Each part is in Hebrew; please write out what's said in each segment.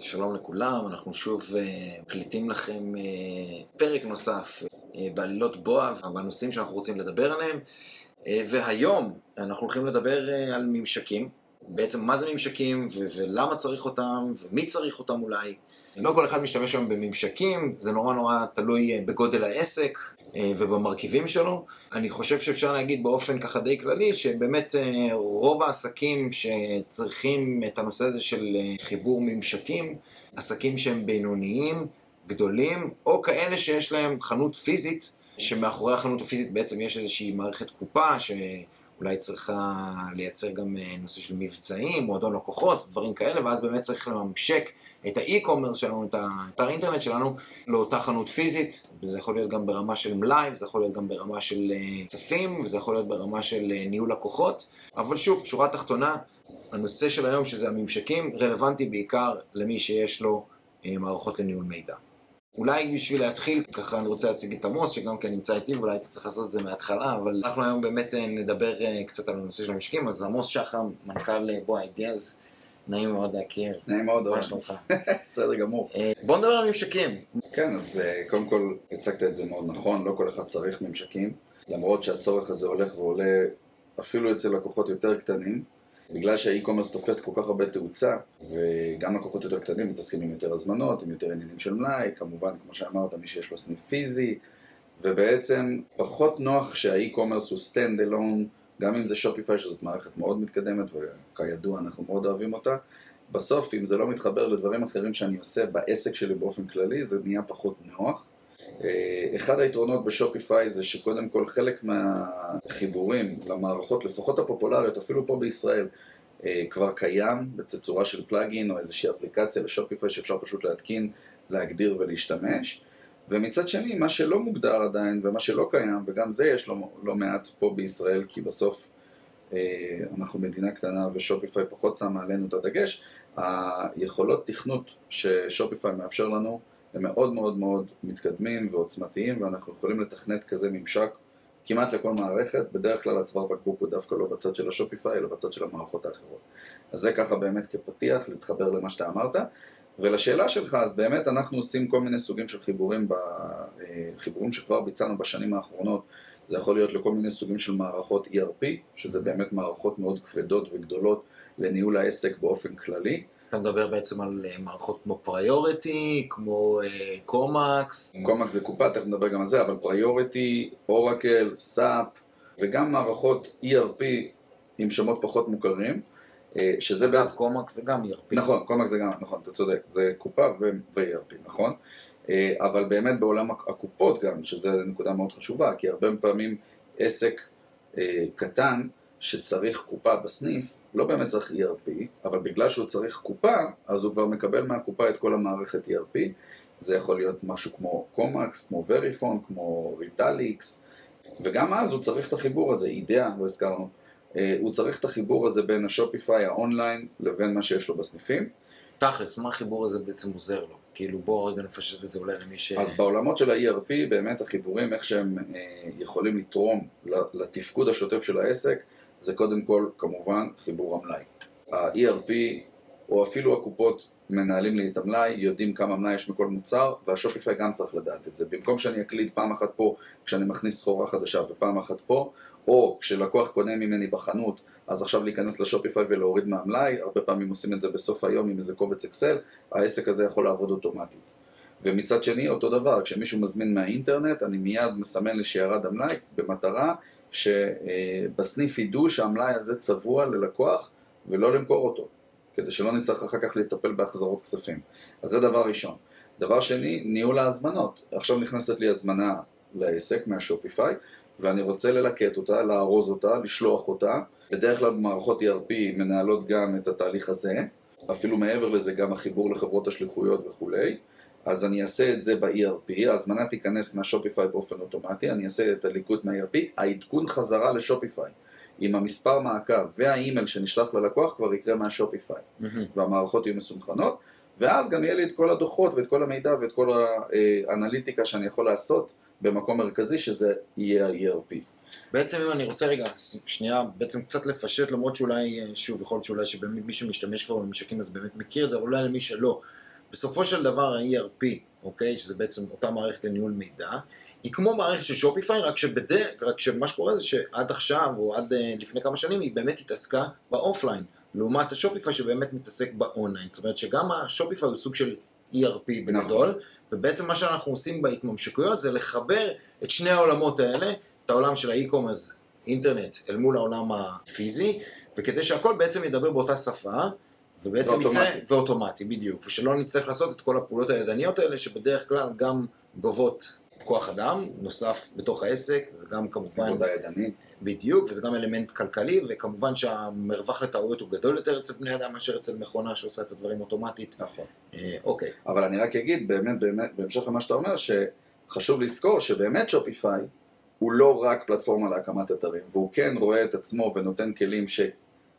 שלום לכולם, אנחנו שוב uh, מקליטים לכם uh, פרק נוסף uh, בעלילות בואב, בנושאים שאנחנו רוצים לדבר עליהם, והיום אנחנו הולכים לדבר על ממשקים, בעצם מה זה ממשקים ולמה צריך אותם ומי צריך אותם אולי. לא כל אחד משתמש היום בממשקים, זה נורא נורא תלוי uh, בגודל העסק, אה, ובמרכיבים שלו. אני חושב שאפשר להגיד באופן ככה די כללי, שבאמת אה, רוב העסקים שצריכים את הנושא הזה של אה, חיבור ממשקים, עסקים שהם בינוניים, גדולים, או כאלה שיש להם חנות פיזית, שמאחורי החנות הפיזית בעצם יש איזושהי מערכת קופה, ש... אולי צריכה לייצר גם אה, נושא של מבצעים, מועדון לקוחות, דברים כאלה, ואז באמת צריך לממשק את האי-קומרס שלנו, את האתר האינטרנט שלנו, לאותה חנות פיזית, וזה יכול להיות גם ברמה של מלאי, וזה יכול להיות גם ברמה של אה, צפים, וזה יכול להיות ברמה של אה, ניהול לקוחות, אבל שוב, שורה תחתונה, הנושא של היום, שזה הממשקים, רלוונטי בעיקר למי שיש לו מערכות לניהול מידע. אולי בשביל להתחיל, ככה אני רוצה להציג את עמוס, שגם כן נמצא איתי, ואולי הייתי צריך לעשות את זה מההתחלה, אבל אנחנו היום באמת אה, נדבר אה, קצת על הנושא של המשקים, אז עמוס שחר, מנכ"ל אה, בוא אידיאז, נעים מאוד להכיר. נעים מאוד, מה שלומך? בסדר גמור. בוא נדבר על ממשקים. כן, אז קודם כל הצגת את זה מאוד נכון, לא כל אחד צריך ממשקים, למרות שהצורך הזה הולך ועולה אפילו אצל לקוחות יותר קטנים. בגלל שה e-commerce תופס כל כך הרבה תאוצה, וגם לקוחות יותר קטנים מתעסקים עם יותר הזמנות, עם יותר עניינים של מלאי, כמובן, כמו שאמרת, מי שיש לו סניף פיזי, ובעצם פחות נוח שה e-commerce הוא stand alone, גם אם זה Shopify, שזאת מערכת מאוד מתקדמת, וכידוע אנחנו מאוד אוהבים אותה, בסוף, אם זה לא מתחבר לדברים אחרים שאני עושה בעסק שלי באופן כללי, זה נהיה פחות נוח. אה, אחד היתרונות ב Shopify זה שקודם כל חלק מהחיבורים למערכות, לפחות הפופולריות, אפילו פה בישראל, אה, כבר קיים בתצורה של פלאגין או איזושהי אפליקציה לשופיפיי שאפשר פשוט להתקין, להגדיר ולהשתמש. ומצד שני, מה שלא מוגדר עדיין ומה שלא קיים, וגם זה יש לו לא מעט פה בישראל, כי בסוף אה, אנחנו מדינה קטנה ושופיפיי פחות שמה עלינו את הדגש, היכולות תכנות ששופיפיי מאפשר לנו הם מאוד מאוד מאוד מתקדמים ועוצמתיים ואנחנו יכולים לתכנת כזה ממשק כמעט לכל מערכת, בדרך כלל הצוואר בקבוק הוא דווקא לא בצד של השופיפיי, אלא בצד של המערכות האחרות. אז זה ככה באמת כפתיח, להתחבר למה שאתה אמרת. ולשאלה שלך, אז באמת אנחנו עושים כל מיני סוגים של חיבורים, אה, חיבורים שכבר ביצענו בשנים האחרונות, זה יכול להיות לכל מיני סוגים של מערכות ERP, שזה באמת מערכות מאוד כבדות וגדולות לניהול העסק באופן כללי. אתה מדבר בעצם על אה, מערכות כמו פריוריטי, כמו Comax. אה, Comax זה קופה, תכף נדבר גם על זה, אבל Priority, Oracle, SAP, וגם מערכות ERP עם שמות פחות מוכרים. אה, שזה בעצם... Comax זה גם ERP. נכון, Comax זה גם, נכון, אתה צודק, זה קופה ו-ERP, נכון? אבל באמת בעולם הקופות גם, שזו נקודה מאוד חשובה, כי הרבה פעמים עסק קטן שצריך קופה בסניף, לא באמת צריך ERP, אבל בגלל שהוא צריך קופה, אז הוא כבר מקבל מהקופה את כל המערכת ERP. זה יכול להיות משהו כמו Comax, כמו Verifone, כמו Retalix, וגם אז הוא צריך את החיבור הזה, אידאה, לא הזכרנו, אה, הוא צריך את החיבור הזה בין ה Shopify האונליין לבין מה שיש לו בסניפים. תכלס, מה החיבור הזה בעצם עוזר לו? כאילו בואו רגע נפשט את זה אולי למי ש... אז בעולמות של ה-ERP, באמת החיבורים, איך שהם אה, יכולים לתרום לתפקוד השוטף של העסק, זה קודם כל כמובן חיבור המלאי. ה-ERP או אפילו הקופות מנהלים לי את המלאי, יודעים כמה מלאי יש מכל מוצר, והשופיפיי גם צריך לדעת את זה. במקום שאני אקליד פעם אחת פה כשאני מכניס סחורה חדשה ופעם אחת פה, או כשלקוח קונה ממני בחנות, אז עכשיו להיכנס לשופיפיי ולהוריד מהמלאי, הרבה פעמים עושים את זה בסוף היום עם איזה קובץ אקסל, העסק הזה יכול לעבוד אוטומטית. ומצד שני, אותו דבר, כשמישהו מזמין מהאינטרנט, אני מיד מסמן לי שירד המלאי במטרה שבסניף ידעו שהמלאי הזה צבוע ללקוח ולא למכור אותו, כדי שלא נצטרך אחר כך לטפל בהחזרות כספים. אז זה דבר ראשון. דבר שני, ניהול ההזמנות. עכשיו נכנסת לי הזמנה לעסק מהשופיפיי, ואני רוצה ללקט אותה, לארוז אותה, לשלוח אותה. בדרך כלל במערכות ERP מנהלות גם את התהליך הזה, אפילו מעבר לזה גם החיבור לחברות השליחויות וכולי. אז אני אעשה את זה ב-ERP, ההזמנה תיכנס מהשופיפיי באופן אוטומטי, אני אעשה את הליקוט מה-ERP, העדכון חזרה לשופיפיי עם המספר מעקב והאימייל שנשלח ללקוח כבר יקרה מהשופיפיי, mm-hmm. והמערכות יהיו מסונכנות, ואז גם יהיה לי את כל הדוחות ואת כל המידע ואת כל האנליטיקה שאני יכול לעשות במקום מרכזי שזה יהיה ה-ERP. בעצם אם אני רוצה רגע, שנייה, בעצם קצת לפשט, למרות שאולי, שוב, יכול להיות שאולי שבאמת מי שמשתמש כבר בממשקים אז באמת מכיר את זה, אבל אולי למי שלא. בסופו של דבר ה-ERP, אוקיי, שזה בעצם אותה מערכת לניהול מידע, היא כמו מערכת של Shopify, רק, שבד... רק שמה שקורה זה שעד עכשיו, או עד אה, לפני כמה שנים, היא באמת התעסקה באופליין, לעומת ה Shopify שבאמת מתעסק באונליין. זאת אומרת שגם ה Shopify הוא סוג של ERP בגדול, נכון. ובעצם מה שאנחנו עושים בהתממשקויות זה לחבר את שני העולמות האלה, את העולם של ה e-commerce, אינטרנט, אל מול העולם הפיזי, וכדי שהכל בעצם ידבר באותה שפה, ובעצם ואוטומטי. יצא, ואוטומטי, בדיוק, ושלא נצטרך לעשות את כל הפעולות הידניות האלה, שבדרך כלל גם גובות כוח אדם נוסף בתוך העסק, זה גם כמובן... עבודה ידנית. בדיוק, וזה גם אלמנט כלכלי, וכמובן שהמרווח לטעויות הוא גדול יותר אצל בני אדם מאשר אצל מכונה שעושה את הדברים אוטומטית. נכון. אה, אוקיי. אבל אני רק אגיד, באמת, באמת, בהמשך למה שאתה אומר, שחשוב לזכור שבאמת שופיפיי הוא לא רק פלטפורמה להקמת אתרים, והוא כן רואה את עצמו ונותן כלים ש...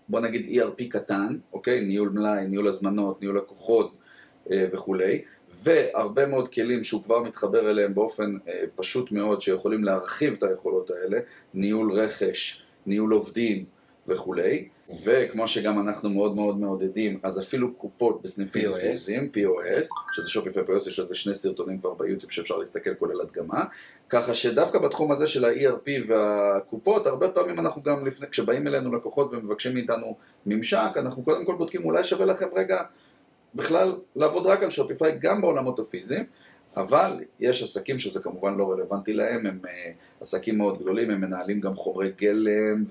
בוא נגיד ERP קטן, אוקיי? ניהול מלאי, ניהול הזמנות, ניהול לקוחות אה, וכולי, והרבה מאוד כלים שהוא כבר מתחבר אליהם באופן אה, פשוט מאוד, שיכולים להרחיב את היכולות האלה, ניהול רכש, ניהול עובדים וכולי, וכמו שגם אנחנו מאוד מאוד מעודדים, אז אפילו קופות בסניפים פיזיים, POS, שזה שופיפיי POS, יש לזה שני סרטונים כבר ביוטיוב שאפשר להסתכל כולל הדגמה, ככה שדווקא בתחום הזה של ה-ERP והקופות, הרבה פעמים אנחנו גם לפני, כשבאים אלינו לקוחות ומבקשים מאיתנו ממשק, אנחנו קודם כל בודקים, אולי שווה לכם רגע בכלל לעבוד רק על שופיפיי גם בעולמות הפיזיים, אבל יש עסקים שזה כמובן לא רלוונטי להם, הם uh, עסקים מאוד גדולים, הם מנהלים גם חומרי גלם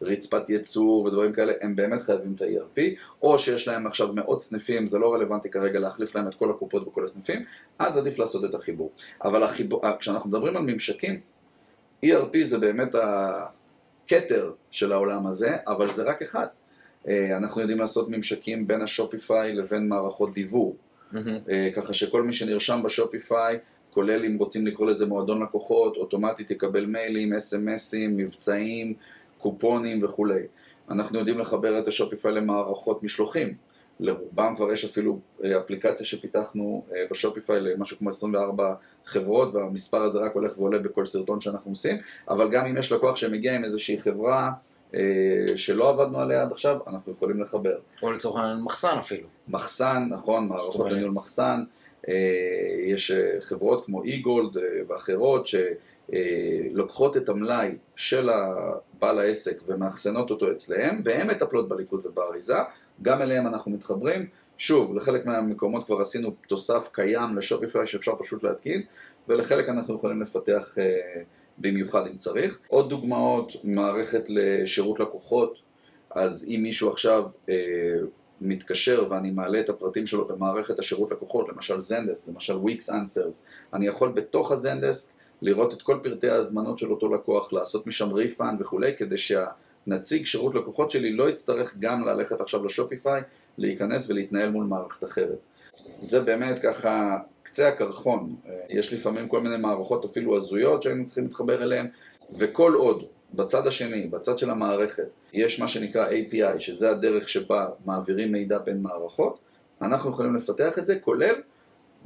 ורצפת ייצור ודברים כאלה, הם באמת חייבים את ה-ERP, או שיש להם עכשיו מאות סניפים, זה לא רלוונטי כרגע להחליף להם את כל הקופות בכל הסניפים, אז עדיף לעשות את החיבור. אבל החיבור, אה, כשאנחנו מדברים על ממשקים, ERP זה באמת הכתר של העולם הזה, אבל זה רק אחד. אה, אנחנו יודעים לעשות ממשקים בין השופיפיי לבין מערכות דיוור. Mm-hmm. ככה שכל מי שנרשם בשופיפיי, כולל אם רוצים לקרוא לזה מועדון לקוחות, אוטומטית יקבל מיילים, אס.אם.אסים, מבצעים, קופונים וכולי. אנחנו יודעים לחבר את השופיפיי למערכות משלוחים. לרובם כבר יש אפילו אה, אפליקציה שפיתחנו בשופיפיי למשהו כמו 24 חברות, והמספר הזה רק הולך ועולה בכל סרטון שאנחנו עושים, אבל גם אם יש לקוח שמגיע עם איזושהי חברה אה, שלא עבדנו עליה עד עכשיו, אנחנו יכולים לחבר. או לצורך העניין מחסן אפילו. מחסן, נכון, מערכות לניהול מחסן. אה, יש אה, חברות כמו e-gold ואחרות שלוקחות את המלאי של בעל העסק ומאחסנות אותו אצלהם, והן מטפלות בליכוד ובאריזה, גם אליהם אנחנו מתחברים. שוב, לחלק מהמקומות כבר עשינו תוסף קיים ל Shopify שאפשר פשוט להתקין, ולחלק אנחנו יכולים לפתח במיוחד אם צריך. עוד דוגמאות, מערכת לשירות לקוחות, אז אם מישהו עכשיו אה, מתקשר ואני מעלה את הפרטים שלו במערכת השירות לקוחות, למשל Zendesk, למשל וויקס אנסרס, אני יכול בתוך ה Zendesk לראות את כל פרטי ההזמנות של אותו לקוח, לעשות משם refund וכולי, כדי שהנציג שירות לקוחות שלי לא יצטרך גם ללכת עכשיו ל Shopify, להיכנס ולהתנהל מול מערכת אחרת. זה באמת ככה קצה הקרחון. אה, יש לפעמים כל מיני מערכות אפילו הזויות שהיינו צריכים להתחבר אליהן, וכל עוד בצד השני, בצד של המערכת, יש מה שנקרא API, שזה הדרך שבה מעבירים מידע בין מערכות, אנחנו יכולים לפתח את זה, כולל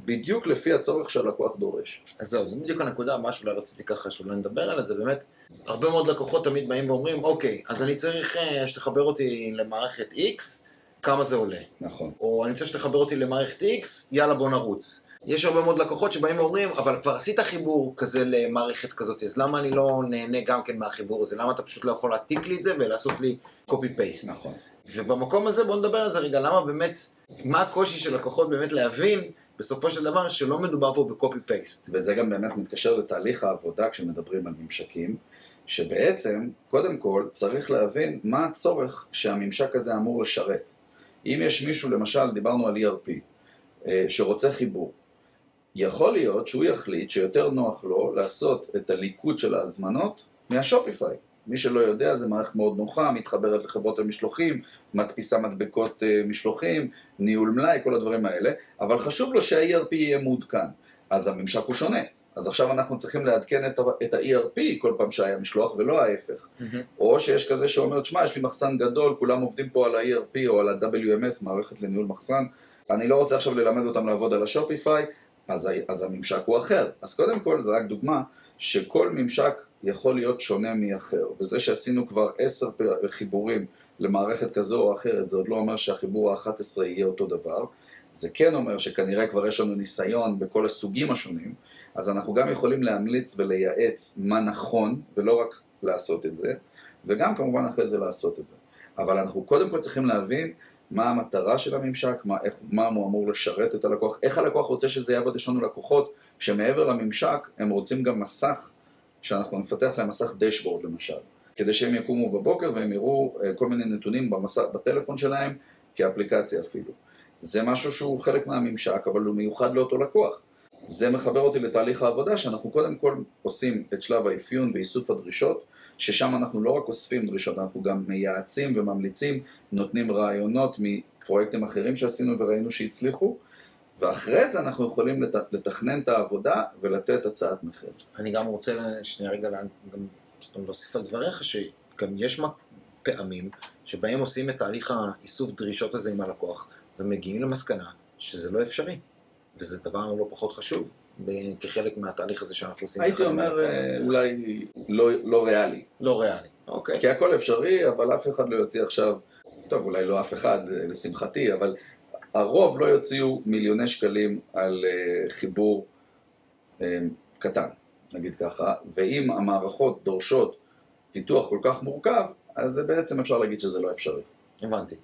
בדיוק לפי הצורך שהלקוח דורש. אז זהו, זו בדיוק הנקודה, מה שאולי רציתי ככה שאולי נדבר עליה, זה באמת, הרבה מאוד לקוחות תמיד באים ואומרים, אוקיי, אז אני צריך אה, שתחבר אותי למערכת X, כמה זה עולה. נכון. או אני צריך שתחבר אותי למערכת X, יאללה בוא נרוץ. יש הרבה מאוד לקוחות שבאים ואומרים, אבל כבר עשית חיבור כזה למערכת כזאת, אז למה אני לא נהנה גם כן מהחיבור הזה? למה אתה פשוט לא יכול להעתיק לי את זה ולעשות לי copy-paste? נכון. ובמקום הזה בואו נדבר על זה רגע, למה באמת, מה הקושי של לקוחות באמת להבין בסופו של דבר שלא מדובר פה ב-copy-paste. וזה גם באמת מתקשר לתהליך העבודה כשמדברים על ממשקים, שבעצם, קודם כל, צריך להבין מה הצורך שהממשק הזה אמור לשרת. אם יש מישהו, למשל, דיברנו על ERP, אה, שרוצה חיבור, יכול להיות שהוא יחליט שיותר נוח לו לעשות את הליקוד של ההזמנות מהשופיפיי. מי שלא יודע, זה מערכת מאוד נוחה, מתחברת לחברות המשלוחים, מדפיסה מדבקות uh, משלוחים, ניהול מלאי, כל הדברים האלה, אבל חשוב לו שה-ERP יהיה מעודכן. אז הממשק הוא שונה. אז עכשיו אנחנו צריכים לעדכן את ה-ERP כל פעם שהיה משלוח, ולא ההפך. Mm-hmm. או שיש כזה שאומר, שמע, יש לי מחסן גדול, כולם עובדים פה על ה-ERP או על ה-WMS, מערכת לניהול מחסן, אני לא רוצה עכשיו ללמד אותם לעבוד על השופיפיי, אז, אז הממשק הוא אחר. אז קודם כל, זו רק דוגמה, שכל ממשק יכול להיות שונה מאחר. וזה שעשינו כבר עשר חיבורים למערכת כזו או אחרת, זה עוד לא אומר שהחיבור ה-11 יהיה אותו דבר. זה כן אומר שכנראה כבר יש לנו ניסיון בכל הסוגים השונים, אז אנחנו גם יכולים להמליץ ולייעץ מה נכון, ולא רק לעשות את זה, וגם כמובן אחרי זה לעשות את זה. אבל אנחנו קודם כל צריכים להבין מה המטרה של הממשק, מה, איך, מה הוא אמור לשרת את הלקוח, איך הלקוח רוצה שזה יעבוד, יש לנו לקוחות שמעבר לממשק הם רוצים גם מסך, שאנחנו נפתח להם מסך דשבורד למשל, כדי שהם יקומו בבוקר והם יראו אה, כל מיני נתונים במסך, בטלפון שלהם, כאפליקציה אפילו. זה משהו שהוא חלק מהממשק, אבל הוא מיוחד לאותו לקוח. זה מחבר אותי לתהליך העבודה, שאנחנו קודם כל עושים את שלב האפיון ואיסוף הדרישות, ששם אנחנו לא רק אוספים דרישות, אנחנו גם מייעצים וממליצים, נותנים רעיונות מפרויקטים אחרים שעשינו וראינו שהצליחו, ואחרי זה אנחנו יכולים לת... לתכנן את העבודה ולתת הצעת מחיר. אני גם רוצה שנייה רגע גם להוסיף על דבריך, שגם יש פעמים שבהם עושים את תהליך האיסוף דרישות הזה עם הלקוח, ומגיעים למסקנה שזה לא אפשרי, וזה דבר לא פחות חשוב. כחלק מהתהליך הזה שאנחנו עושים. הייתי אומר אה, אולי לא, לא ריאלי. לא ריאלי, אוקיי. כי הכל אפשרי, אבל אף אחד לא יוציא עכשיו, טוב, אולי לא אף אחד, לשמחתי, אבל הרוב לא יוציאו מיליוני שקלים על אה, חיבור אה, קטן, נגיד ככה, ואם המערכות דורשות פיתוח כל כך מורכב, אז בעצם אפשר להגיד שזה לא אפשרי. הבנתי.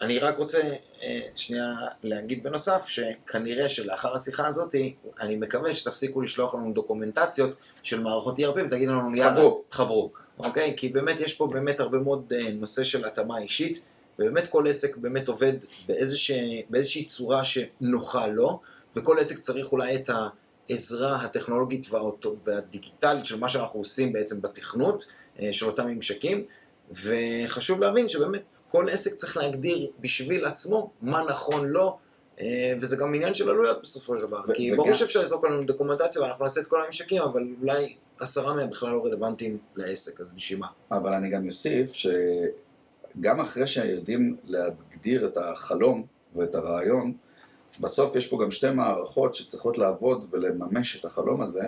אני רק רוצה אה, שנייה להגיד בנוסף, שכנראה שלאחר השיחה הזאת, אני מקווה שתפסיקו לשלוח לנו דוקומנטציות של מערכות ERP ותגידו לנו יאללה, חברו. אוקיי? כי באמת יש פה באמת הרבה מאוד אה, נושא של התאמה אישית, ובאמת כל עסק באמת עובד באיזושהי, באיזושהי צורה שנוחה לו, וכל עסק צריך אולי את העזרה הטכנולוגית והדיגיטלית של מה שאנחנו עושים בעצם בתכנות אה, של אותם ממשקים. וחשוב להבין שבאמת כל עסק צריך להגדיר בשביל עצמו מה נכון לו, אה, וזה גם עניין של עלויות בסופו של דבר. ו- כי ברור שאפשר לזרוק עלינו דוקומנטציה ואנחנו נעשה את כל הממשקים, אבל אולי עשרה מהם בכלל לא רלוונטיים לעסק, אז בשביל מה? אבל אני גם אוסיף שגם אחרי שיודעים להגדיר את החלום ואת הרעיון, בסוף יש פה גם שתי מערכות שצריכות לעבוד ולממש את החלום הזה.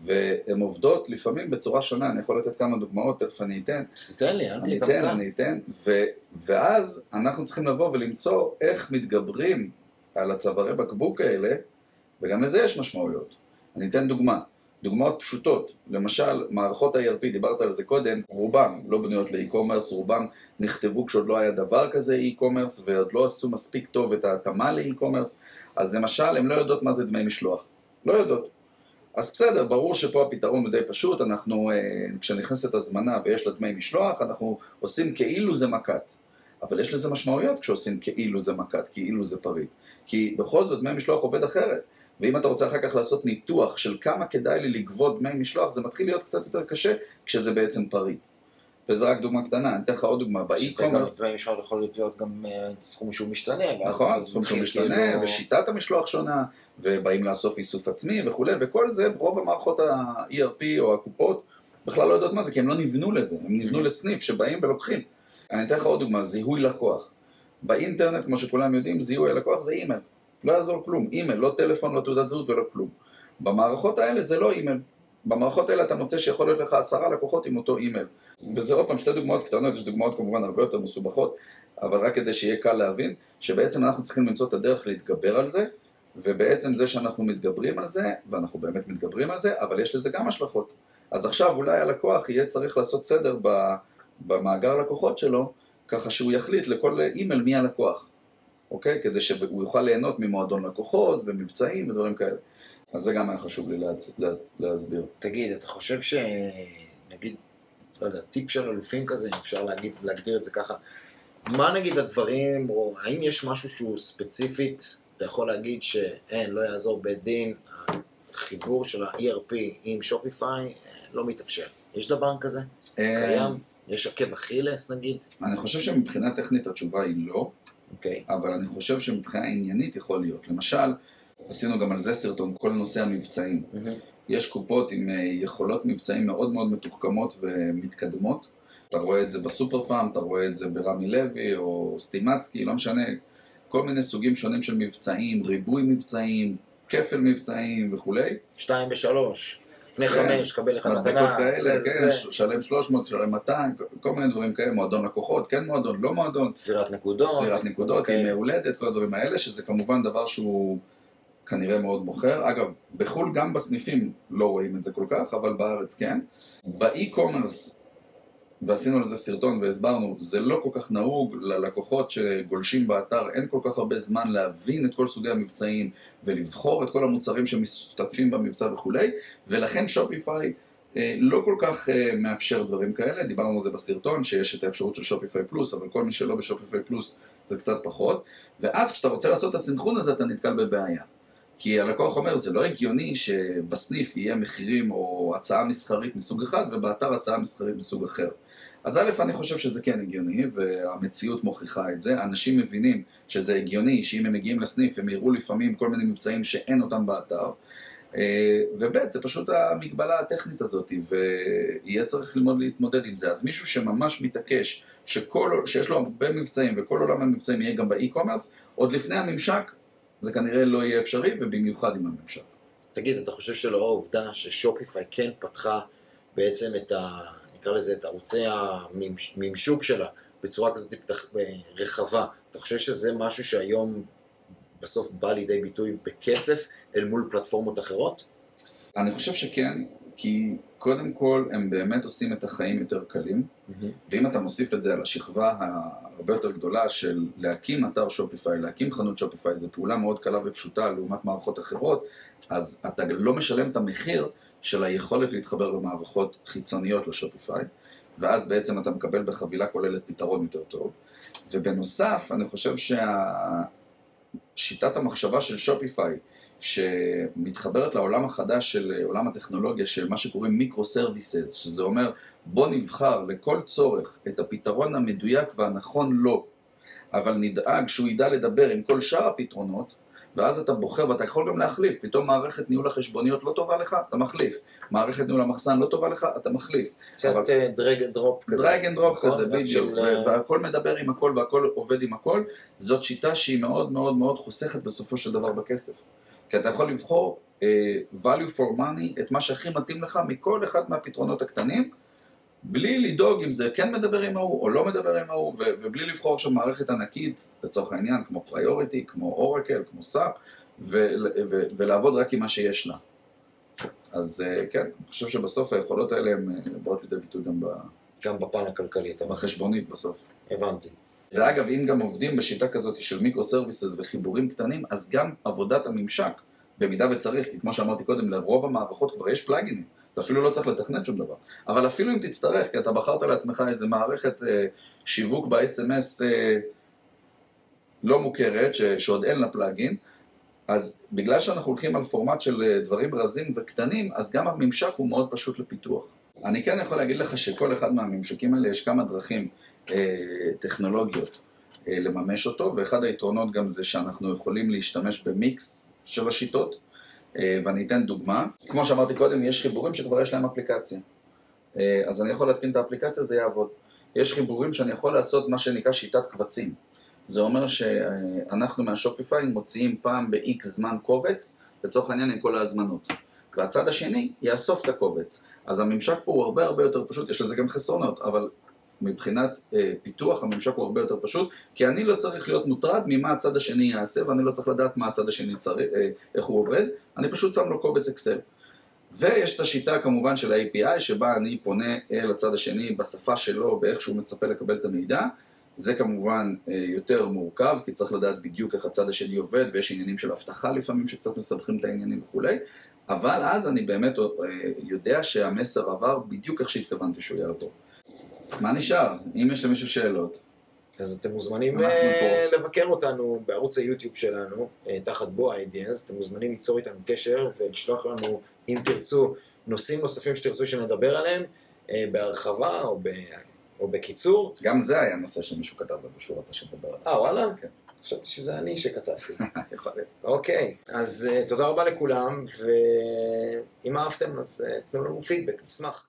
והן עובדות לפעמים בצורה שונה, אני יכול לתת כמה דוגמאות, תכף אני אתן. תתן לי, אל תהיה קמצן. אני אתן, ו, ואז אנחנו צריכים לבוא ולמצוא איך מתגברים על הצווארי בקבוק האלה, וגם לזה יש משמעויות. אני אתן דוגמה, דוגמאות פשוטות, למשל מערכות ה-ERP, דיברת על זה קודם, רובם לא בנויות לאי-קומרס, רובם נכתבו כשעוד לא היה דבר כזה e-commerce, ועוד לא עשו מספיק טוב את ההתאמה ל e-commerce, אז למשל הן לא יודעות מה זה דמי משלוח, לא יודעות. אז בסדר, ברור שפה הפתרון הוא די פשוט, אנחנו, אה, כשנכנסת הזמנה ויש לה דמי משלוח, אנחנו עושים כאילו זה מק"ט. אבל יש לזה משמעויות כשעושים כאילו זה מק"ט, כאילו זה פריט. כי בכל זאת דמי משלוח עובד אחרת. ואם אתה רוצה אחר כך לעשות ניתוח של כמה כדאי לי לגבות דמי משלוח, זה מתחיל להיות קצת יותר קשה כשזה בעצם פריט. וזה רק דוגמה קטנה, אני אתן לך עוד דוגמה, ב e-commerce... דמי משלוח יכול להיות גם אה, סכום שהוא משתנה. נכון, סכום שהוא משתנה, כאילו... ושיטת המשלוח שונה, ובאים לאסוף איסוף עצמי וכולי, וכל זה, רוב המערכות ה-ERP או הקופות בכלל לא יודעות מה זה, כי הם לא נבנו לזה, הם נבנו לסניף שבאים ולוקחים. אני אתן לך עוד דוגמה, זיהוי לקוח. באינטרנט, כמו שכולם יודעים, זיהוי הלקוח זה אימייל. לא יעזור כלום, אימייל, לא טלפון, לא תעודת זהות ולא כלום. במערכות האלה זה לא אימייל. במערכות האלה אתה מוצא שיכול להיות לך עשרה לקוחות עם אותו אימייל. וזה עוד פעם שתי דוגמאות קטנות, יש דוגמאות כמובן הרבה יותר מסובכות, אבל רק כדי שיהיה קל להבין, שבעצם אנחנו צריכים למצוא את הדרך להתגבר על זה, ובעצם זה שאנחנו מתגברים על זה, ואנחנו באמת מתגברים על זה, אבל יש לזה גם השלכות. אז עכשיו אולי הלקוח יהיה צריך לעשות סדר במאגר לקוחות שלו, ככה שהוא יחליט לכל אימייל מי הלקוח, אוקיי? כדי שהוא יוכל ליהנות ממועדון לקוחות ומבצעים ודברים כאלה. אז זה גם היה חשוב לי להצ... לה... להסביר. תגיד, אתה חושב ש... נגיד, לא יודע, טיפ של אלופים כזה, אם אפשר להגיד, להגדיר את זה ככה, מה נגיד הדברים, או האם יש משהו שהוא ספציפית, אתה יכול להגיד שאין, לא יעזור בית דין, החיבור של ה-ERP עם שופיפיי לא מתאפשר. יש דבר כזה? אה, קיים? יש עקב אכילס נגיד? אני חושב שמבחינה טכנית התשובה היא לא, okay. אוקיי. אבל אני חושב שמבחינה עניינית יכול להיות. למשל, עשינו גם על זה סרטון, כל נושא המבצעים. Mm-hmm. יש קופות עם אה, יכולות מבצעים מאוד מאוד מתוחכמות ומתקדמות. אתה רואה את זה בסופר פארם, אתה רואה את זה ברמי לוי או סטימצקי, לא משנה. כל מיני סוגים שונים של מבצעים, ריבוי מבצעים, כפל מבצעים וכולי. שתיים ושלוש. קנה כן. חמש, קבל מדבקות מתנה. כאלה, זה- כן, זה- שלם 300, שלם 200, כל מיני דברים כאלה, מועדון לקוחות, כן מועדון, לא מועדון, צבירת נקודות. צבירת נקודות, אוקיי. ימי הולדת, כל הדברים האלה, שזה כמובן דבר שהוא כנראה מאוד מוכר. אגב, בחו"ל גם בסניפים לא רואים את זה כל כך, אבל בארץ כן. באי-קומרס, ועשינו לזה סרטון והסברנו, זה לא כל כך נהוג ללקוחות שגולשים באתר, אין כל כך הרבה זמן להבין את כל סוגי המבצעים ולבחור את כל המוצרים שמשתתפים במבצע וכולי, ולכן שופיפיי אה, לא כל כך אה, מאפשר דברים כאלה, דיברנו על זה בסרטון, שיש את האפשרות של שופיפיי פלוס, אבל כל מי שלא בשופיפיי פלוס זה קצת פחות, ואז כשאתה רוצה לעשות את הסנכרון הזה אתה נתקל בבעיה. כי הלקוח אומר, זה לא הגיוני שבסניף יהיה מחירים או הצעה מסחרית מסוג אחד, ובאתר הצעה מסחרית מסוג אחר. אז א', אני חושב שזה כן הגיוני, והמציאות מוכיחה את זה. אנשים מבינים שזה הגיוני, שאם הם מגיעים לסניף הם יראו לפעמים כל מיני מבצעים שאין אותם באתר. אה, וב', זה פשוט המגבלה הטכנית הזאת, ויהיה צריך ללמוד להתמודד עם זה. אז מישהו שממש מתעקש, שכל, שיש לו הרבה מבצעים, וכל עולם המבצעים יהיה גם באי-קומרס, עוד לפני הממשק, זה כנראה לא יהיה אפשרי, ובמיוחד עם הממשק. תגיד, אתה חושב שלאור העובדה ששופיפיי כן פתחה בעצם את ה... נקרא לזה את ערוצי הממשוק שלה בצורה כזאת רחבה, אתה חושב שזה משהו שהיום בסוף בא לידי ביטוי בכסף אל מול פלטפורמות אחרות? אני חושב שכן, כי קודם כל הם באמת עושים את החיים יותר קלים, ואם אתה מוסיף את זה על השכבה הרבה יותר גדולה של להקים אתר שופיפיי, להקים חנות שופיפיי, זו פעולה מאוד קלה ופשוטה לעומת מערכות אחרות, אז אתה לא משלם את המחיר של היכולת להתחבר למערכות חיצוניות לשופיפיי, ואז בעצם אתה מקבל בחבילה כוללת פתרון יותר טוב. ובנוסף, אני חושב שהשיטת המחשבה של Shopify, שמתחברת לעולם החדש של עולם הטכנולוגיה, של מה שקוראים micro services, שזה אומר בוא נבחר לכל צורך את הפתרון המדויק והנכון לו, אבל נדאג שהוא ידע לדבר עם כל שאר הפתרונות, ואז אתה בוחר ואתה יכול גם להחליף, פתאום מערכת ניהול החשבוניות לא טובה לך, אתה מחליף, מערכת ניהול המחסן לא טובה לך, אתה מחליף. קצת drag and drop כזה. drag and drop? כזה, בדיוק, ו- והכל מדבר עם הכל והכל עובד עם הכל, זאת שיטה שהיא מאוד מאוד מאוד חוסכת בסופו של דבר בכסף. כי אתה יכול לבחור uh, value for money, את מה שהכי מתאים לך מכל אחד מהפתרונות הקטנים, בלי לדאוג אם זה כן מדבר עם ההוא או לא מדבר עם ההוא, ו- ובלי לבחור עכשיו מערכת ענקית, לצורך העניין, כמו Priority, כמו Oracle, כמו SAP, ו- ו- ולעבוד רק עם מה שיש לה. אז uh, כן, אני חושב שבסוף היכולות האלה הן uh, באות לידי ביטוי גם ב- גם בפן הכלכלי. בחשבונית בסוף. הבנתי. ואגב, אם גם עובדים בשיטה כזאת של מיקרו סרוויסס וחיבורים קטנים, אז גם עבודת הממשק, במידה וצריך, כי כמו שאמרתי קודם, לרוב המערכות כבר יש פלאגינים, אתה אפילו לא צריך לתכנת שום דבר. אבל אפילו אם תצטרך, כי אתה בחרת לעצמך איזה מערכת אה, שיווק ב-SMS אה, לא מוכרת, ש, שעוד אין לה פלאגין, אז בגלל שאנחנו הולכים על פורמט של אה, דברים רזים וקטנים, אז גם הממשק הוא מאוד פשוט לפיתוח. אני כן יכול להגיד לך שכל אחד מהממשקים האלה יש כמה דרכים טכנולוגיות אה, לממש אותו, ואחד היתרונות גם זה שאנחנו יכולים להשתמש במיקס של השיטות, אה, ואני אתן דוגמה. כמו שאמרתי קודם, יש חיבורים שכבר יש להם אפליקציה. אה, אז אני יכול להתקין את האפליקציה, זה יעבוד. יש חיבורים שאני יכול לעשות מה שנקרא שיטת קבצים. זה אומר שאנחנו מהשופיפיי מוציאים פעם ב-X זמן קובץ, לצורך העניין עם כל ההזמנות. והצד השני יאסוף את הקובץ. אז הממשק פה הוא הרבה הרבה יותר פשוט, יש לזה גם חסרונות, אבל מבחינת אה, פיתוח הממשק הוא הרבה יותר פשוט, כי אני לא צריך להיות מוטרד ממה הצד השני יעשה, ואני לא צריך לדעת מה הצד השני צריך, אה, איך הוא עובד, אני פשוט שם לו קובץ אקסל. ויש את השיטה כמובן של ה-API, שבה אני פונה אל הצד השני בשפה שלו, באיך שהוא מצפה לקבל את המידע. זה כמובן אה, יותר מורכב, כי צריך לדעת בדיוק איך הצד השני עובד, ויש עניינים של אבטחה לפעמים שקצת מסבכים את העניינים וכולי, אבל אז אני באמת אה, יודע שהמסר עבר בדיוק איך שהתכוונתי שהוא יעבור. מה נשאר? אם יש למישהו שאלות. אז אתם מוזמנים אה. לבקר אותנו בערוץ היוטיוב שלנו, אה, תחת בו אידיאס, אתם מוזמנים ליצור איתנו קשר ולשלוח לנו, אם תרצו, נושאים נוספים שתרצו שנדבר עליהם, אה, בהרחבה או, ב, או בקיצור. גם זה היה נושא שמישהו כתב לנו שהוא רצה שנדבר עליו. אה, וואלה? כן. חשבתי שזה אני שכתבתי. יכול להיות. אוקיי, אז תודה רבה לכולם, ואם אהבתם אז תנו לנו פידבק, נשמח.